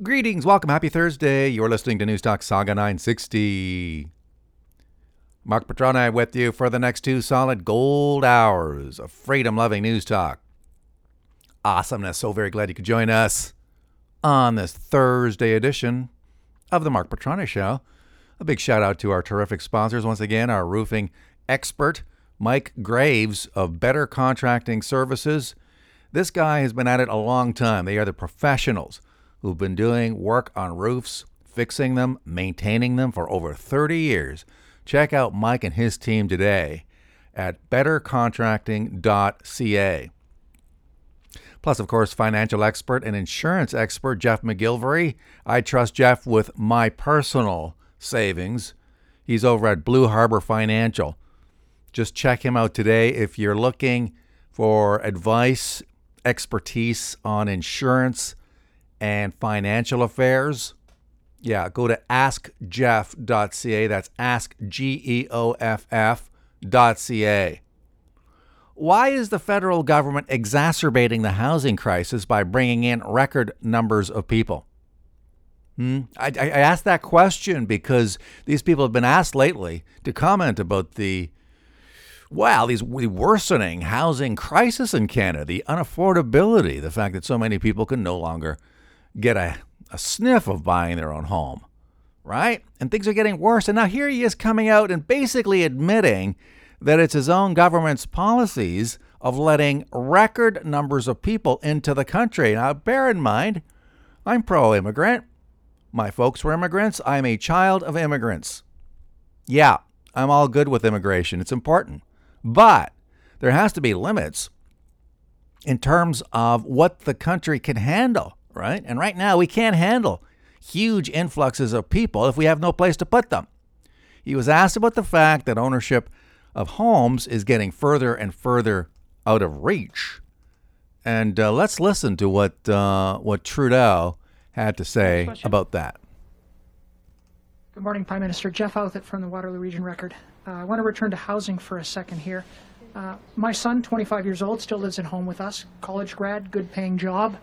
Greetings, welcome, happy Thursday. You're listening to Newstalk Saga 960. Marc Patrone with you for the next two solid gold hours of freedom loving news talk. Awesomeness. So very glad you could join us on this Thursday edition of the Marc Patrone Show. A big shout out to our terrific sponsors. Once again, our roofing expert, Mike Graves of Better Contracting Services. This guy has been at it a long time. They are the professionals who've been doing work on roofs, fixing them, maintaining them for over 30 years. Check out Mike and his team today at bettercontracting.ca. Plus, of course, financial expert and insurance expert Geoff McGilvery. I trust Geoff with my personal savings. He's over at Blue Harbor Financial. Just check him out today if you're looking for advice, expertise on insurance and financial affairs. Yeah, go to askgeoff.ca. That's ask G E O F F.ca. Why is the federal government exacerbating the housing crisis by bringing in record numbers of people? Hmm? I, I asked that question because these people have been asked lately to comment about the, wow, these the worsening housing crisis in Canada, the unaffordability, the fact that so many people can no longer get a, a sniff of buying their own home, right? And things are getting worse. And now here he is coming out and basically admitting that it's his own government's policies of letting record numbers of people into the country. Now, bear in mind, I'm pro immigrant. My folks were immigrants. I'm a child of immigrants. Yeah, I'm all good with immigration. It's important. But there has to be limits in terms of what the country can handle, right? And right now, we can't handle huge influxes of people if we have no place to put them. He was asked about the fact that ownership of homes is getting further and further out of reach. And uh, let's listen to what uh, what Trudeau had to say about that. Good morning, Prime Minister. Jeff Outhit from the Waterloo Region Record. Uh, I want to return to housing for a second here. Uh, my son, 25 years old, still lives at home with us. College grad, good paying job.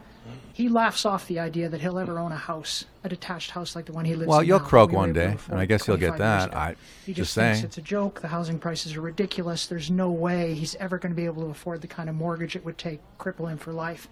He laughs off the idea that he'll ever own a house, a detached house like the one he lives Well, in. Well, you'll now, croak we one day, and I guess he'll get that. I he just just thinks it's a joke. The housing prices are ridiculous. There's no way he's ever going to be able to afford the kind of mortgage it would take cripple him for life.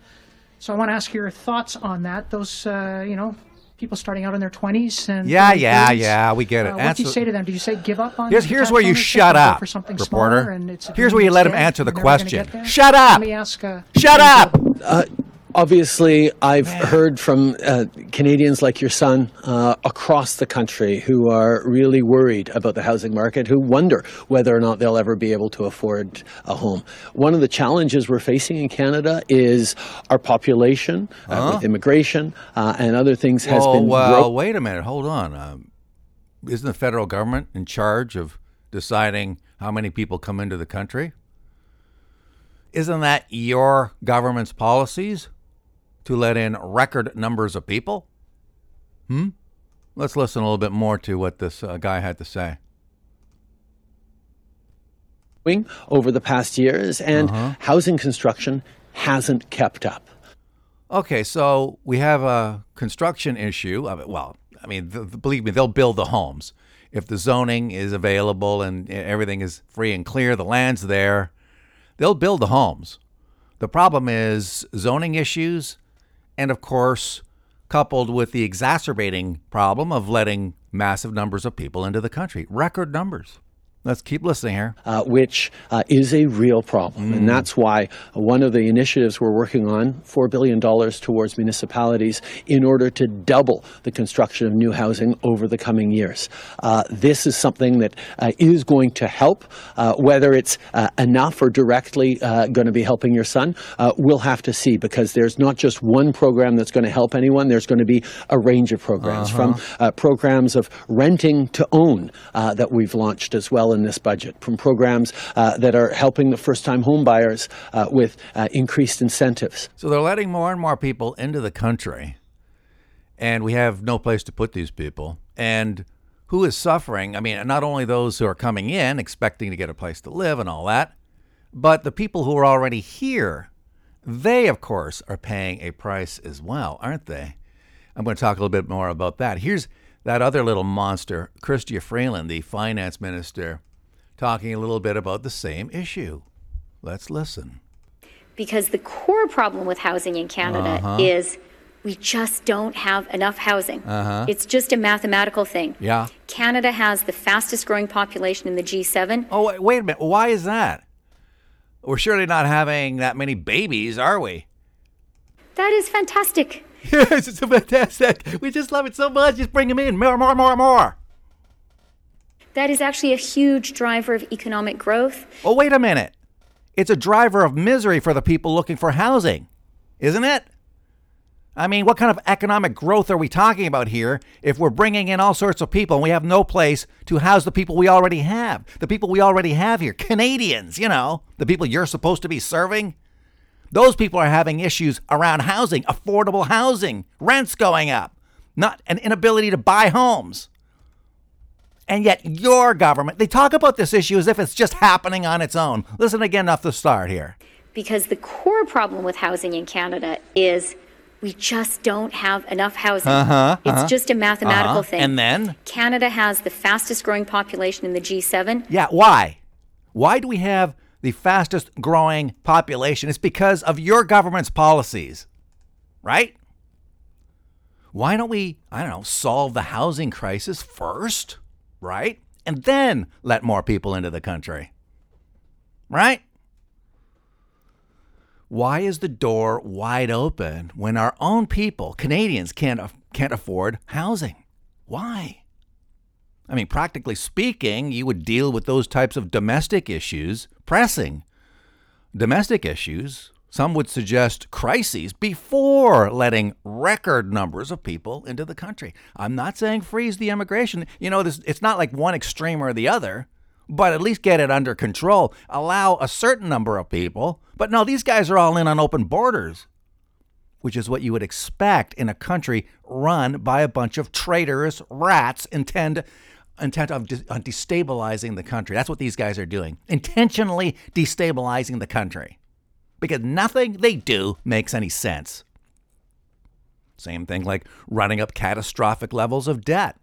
So I want to ask your thoughts on that. Those, uh, you know, people starting out in their 20s and Yeah, yeah, 30s, yeah, we get it. Uh, what do you say to them? Do you say give up on? Here's here's where you shut up, for something reporter. and it's Here's where you let him answer the day? You're never gonna question. Shut up! Let me ask. Uh, Shut up! Gilbert. Obviously, I've heard from uh, Canadians like your son uh, across the country who are really worried about the housing market, who wonder whether or not they'll ever be able to afford a home. One of the challenges we're facing in Canada is our population uh, with immigration uh, and other things has Oh been well, grow- wait a minute. Hold on. Um, isn't the federal government in charge of deciding how many people come into the country? Isn't that your government's policies to let in record numbers of people? Hmm. Let's listen a little bit more to what this uh, guy had to say. over the past years, and Uh-huh. housing construction hasn't kept up. Okay, so we have a construction issue of it. Well, I mean, th- believe me, they'll build the homes if the zoning is available and everything is free and clear. The land's there. They'll build the homes. The problem is zoning issues, and of course, coupled with the exacerbating problem of letting massive numbers of people into the country, record numbers. Let's keep listening here. uh, which uh, is a real problem. And that's why one of the initiatives we're working on, $4 billion towards municipalities in order to double the construction of new housing over the coming years. Uh, this is something that uh, is going to help. Uh, whether it's uh, enough or directly uh, going to be helping your son, uh, we'll have to see because there's not just one program that's going to help anyone, there's going to be a range of programs from uh, programs of renting to own uh, that we've launched as well in this budget, from programs uh, that are helping the first time home buyers uh, with uh, increased incentives. So they're letting more and more people into the country, and we have no place to put these people. And who is suffering? I mean, not only those who are coming in expecting to get a place to live and all that, but the people who are already here. They, of course, are paying a price as well, aren't they? I'm going to talk a little bit more about that. Here's that other little monster, Chrystia Freeland, the finance minister, talking a little bit about the same issue. Let's listen. Because the core problem with housing in Canada Uh-huh. is we just don't have enough housing. Uh-huh. It's just a mathematical thing. Yeah. Canada has the fastest growing population in the G7. Oh, wait, wait a minute. Why is that? We're surely not having that many babies, are we? That is fantastic. Yes, it's fantastic. We just love it so much. Just bring them in. More, more, more, more. That is actually a huge driver of economic growth. Oh, wait a minute. It's a driver of misery for the people looking for housing, isn't it? I mean, what kind of economic growth are we talking about here if we're bringing in all sorts of people and we have no place to house the people we already have? The people we already have here, Canadians, you know, the people you're supposed to be serving. Those people are having issues around housing, affordable housing, rents going up, not an inability to buy homes. And yet, your government, they talk about this issue as if it's just happening on its own. Listen again off the start here. Because the core problem with housing in Canada is we just don't have enough housing. Uh-huh, it's uh-huh, just a mathematical uh-huh. thing. And then? Canada has the fastest growing population in the G7. Yeah, why? Why do we have the fastest growing population? It's because of your government's policies, right? Why don't we, I don't know, solve the housing crisis first, right? And then let more people into the country, right? Why is the door wide open when our own people, Canadians, can't, can't afford housing? Why? I mean, practically speaking, you would deal with those types of domestic issues, pressing domestic issues. Some would suggest crises before letting record numbers of people into the country. I'm not saying freeze the immigration. You know, this, it's not like one extreme or the other, but at least get it under control. Allow a certain number of people. But no, these guys are all in on open borders which is what you would expect in a country run by a bunch of traitorous rats intent intent of de- on destabilizing the country. That's what these guys are doing, intentionally destabilizing the country, because nothing they do makes any sense. Same thing like running up catastrophic levels of debt.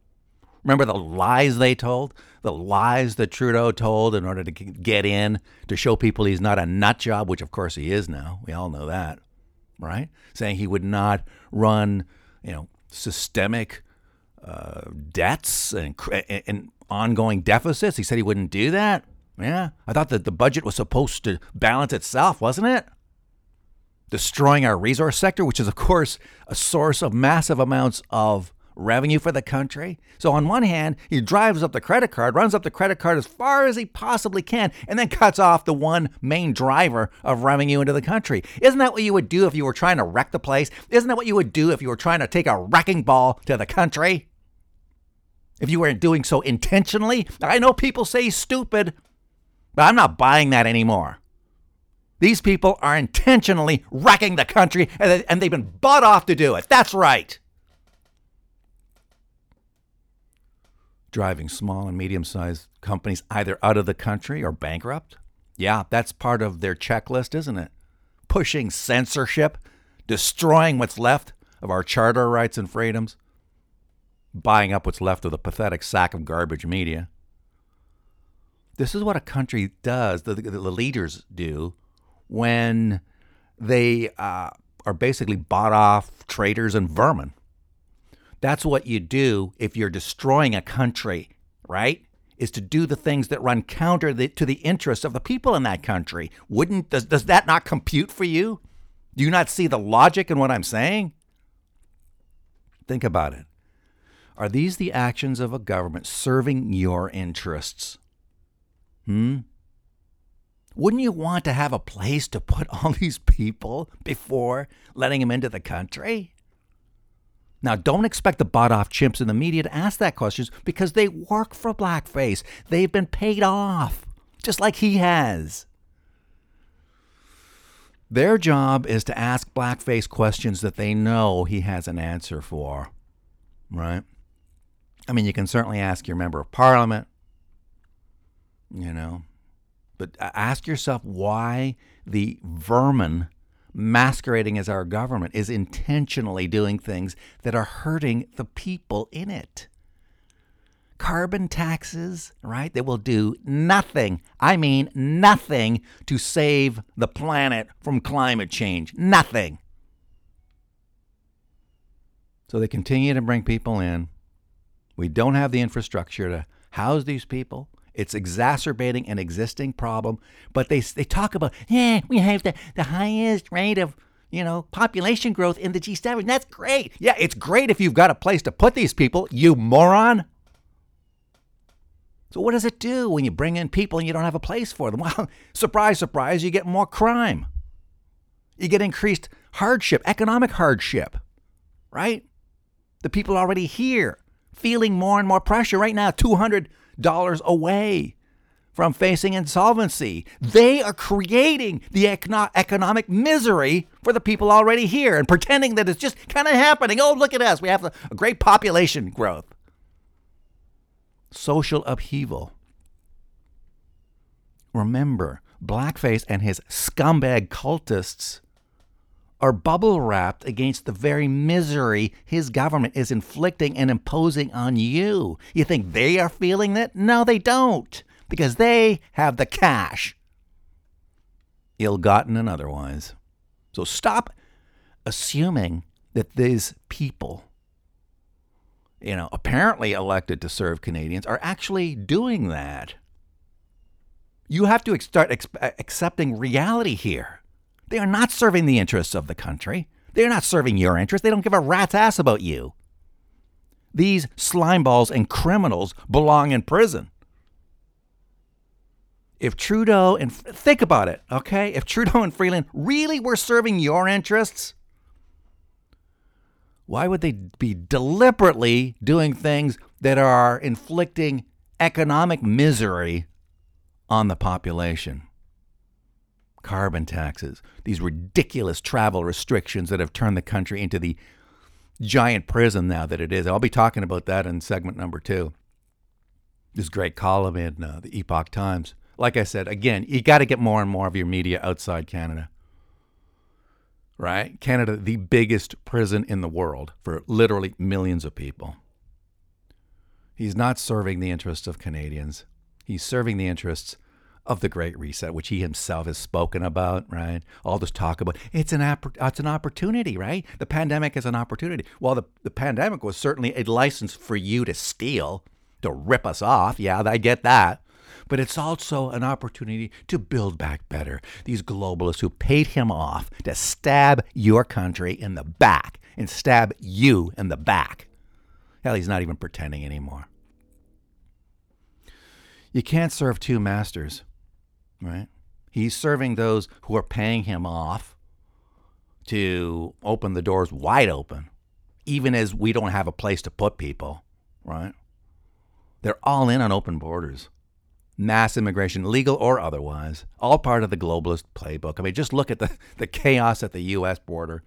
Remember the lies they told? The lies that Trudeau told in order to get in, to show people he's not a nut job, which of course he is now. We all know that, right? Saying he would not run, you know, systemic uh, debts and and ongoing deficits. He said he wouldn't do that. Yeah, I thought that the budget was supposed to balance itself, wasn't it? Destroying our resource sector, which is of course a source of massive amounts of revenue for the country. So on one hand, he drives up the credit card, runs up the credit card as far as he possibly can, and then cuts off the one main driver of revenue into the country. Isn't that what you would do if you were trying to wreck the place? Isn't that what you would do if you were trying to take a wrecking ball to the country? If you weren't doing so intentionally? I know people say stupid, but I'm not buying that anymore. These people are intentionally wrecking the country, and they- and they've been bought off to do it. That's right. Driving small and medium sized companies either out of the country or bankrupt. Yeah, that's part of their checklist, isn't it? Pushing censorship, destroying what's left of our charter rights and freedoms, buying up what's left of the pathetic sack of garbage media. This is what a country does, the, the, the leaders do, when they uh, are basically bought off traitors and vermin. That's what you do if you're destroying a country, right? Is to do the things that run counter the, to the interests of the people in that country. Wouldn't does, does that not compute for you? Do you not see the logic in what I'm saying? Think about it. Are these the actions of a government serving your interests? Hmm? Wouldn't you want to have a place to put all these people before letting them into the country? Now, don't expect the bought off chimps in the media to ask that question because they work for Blackface. They've been paid off, just like he has. Their job is to ask Blackface questions that they know he has an answer for, right? I mean, you can certainly ask your member of parliament, you know, but ask yourself why the vermin masquerading as our government, is intentionally doing things that are hurting the people in it. Carbon taxes, right? That will do nothing. I mean, nothing to save the planet from climate change. Nothing. So they continue to bring people in. We don't have the infrastructure to house these people. It's exacerbating an existing problem. But they they talk about, yeah, we have the, the highest rate of you know population growth in the G7. That's great. Yeah, it's great if you've got a place to put these people. You moron. So what does it do when you bring in people and you don't have a place for them? Well, surprise, surprise, you get more crime. You get increased hardship, economic hardship, right? The people already here feeling more and more pressure right now, $200 away from facing insolvency. They are creating the econo- economic misery for the people already here and pretending that it's just kind of happening. Oh, look at us. We have a great population growth. Social upheaval. Remember, Blackface and his scumbag cultists are bubble wrapped against the very misery his government is inflicting and imposing on you. You think they are feeling that? No, they don't, because they have the cash, ill gotten and otherwise. So stop assuming that these people, you know, apparently elected to serve Canadians, are actually doing that. You have to start accepting reality here. They are not serving the interests of the country. They are not serving your interests. They don't give a rat's ass about you. These slimeballs and criminals belong in prison. If Trudeau and think about it, okay? If Trudeau and Freeland really were serving your interests, why would they be deliberately doing things that are inflicting economic misery on the population? Carbon taxes, these ridiculous travel restrictions that have turned the country into the giant prison now that it is. I'll be talking about that in segment number two. This great column in uh, the Epoch Times. Like I said, again, you got to get more and more of your media outside Canada. Right? Canada, the biggest prison in the world for literally millions of people. He's not serving the interests of Canadians. He's serving the interests of the Great Reset, which he himself has spoken about, right? All this talk about it's an it's an opportunity, right? The pandemic is an opportunity. Well, the, the pandemic was certainly a license for you to steal, to rip us off. Yeah, I get that. But it's also an opportunity to build back better. These globalists who paid him off to stab your country in the back and stab you in the back. Hell, he's not even pretending anymore. You can't serve two masters right? He's serving those who are paying him off to open the doors wide open, even as we don't have a place to put people, right? They're all in on open borders, mass immigration, legal or otherwise, all part of the globalist playbook. I mean, just look at the, the chaos at the U.S. border,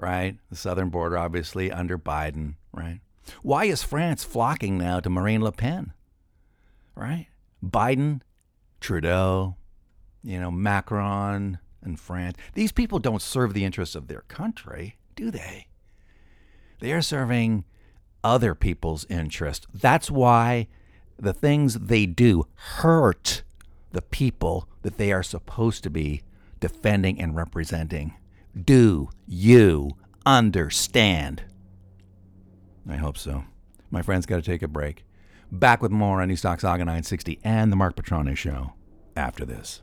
right? The southern border, obviously, under Biden, right? Why is France flocking now to Marine Le Pen, right? Biden, Trudeau, you know, Macron and France. These people don't serve the interests of their country, do they? They are serving other people's interests. That's why the things they do hurt the people that they are supposed to be defending and representing. Do you understand? I hope so. My friends got to take a break. Back with more on East Saga 960 and the Marc Patrone Show after this.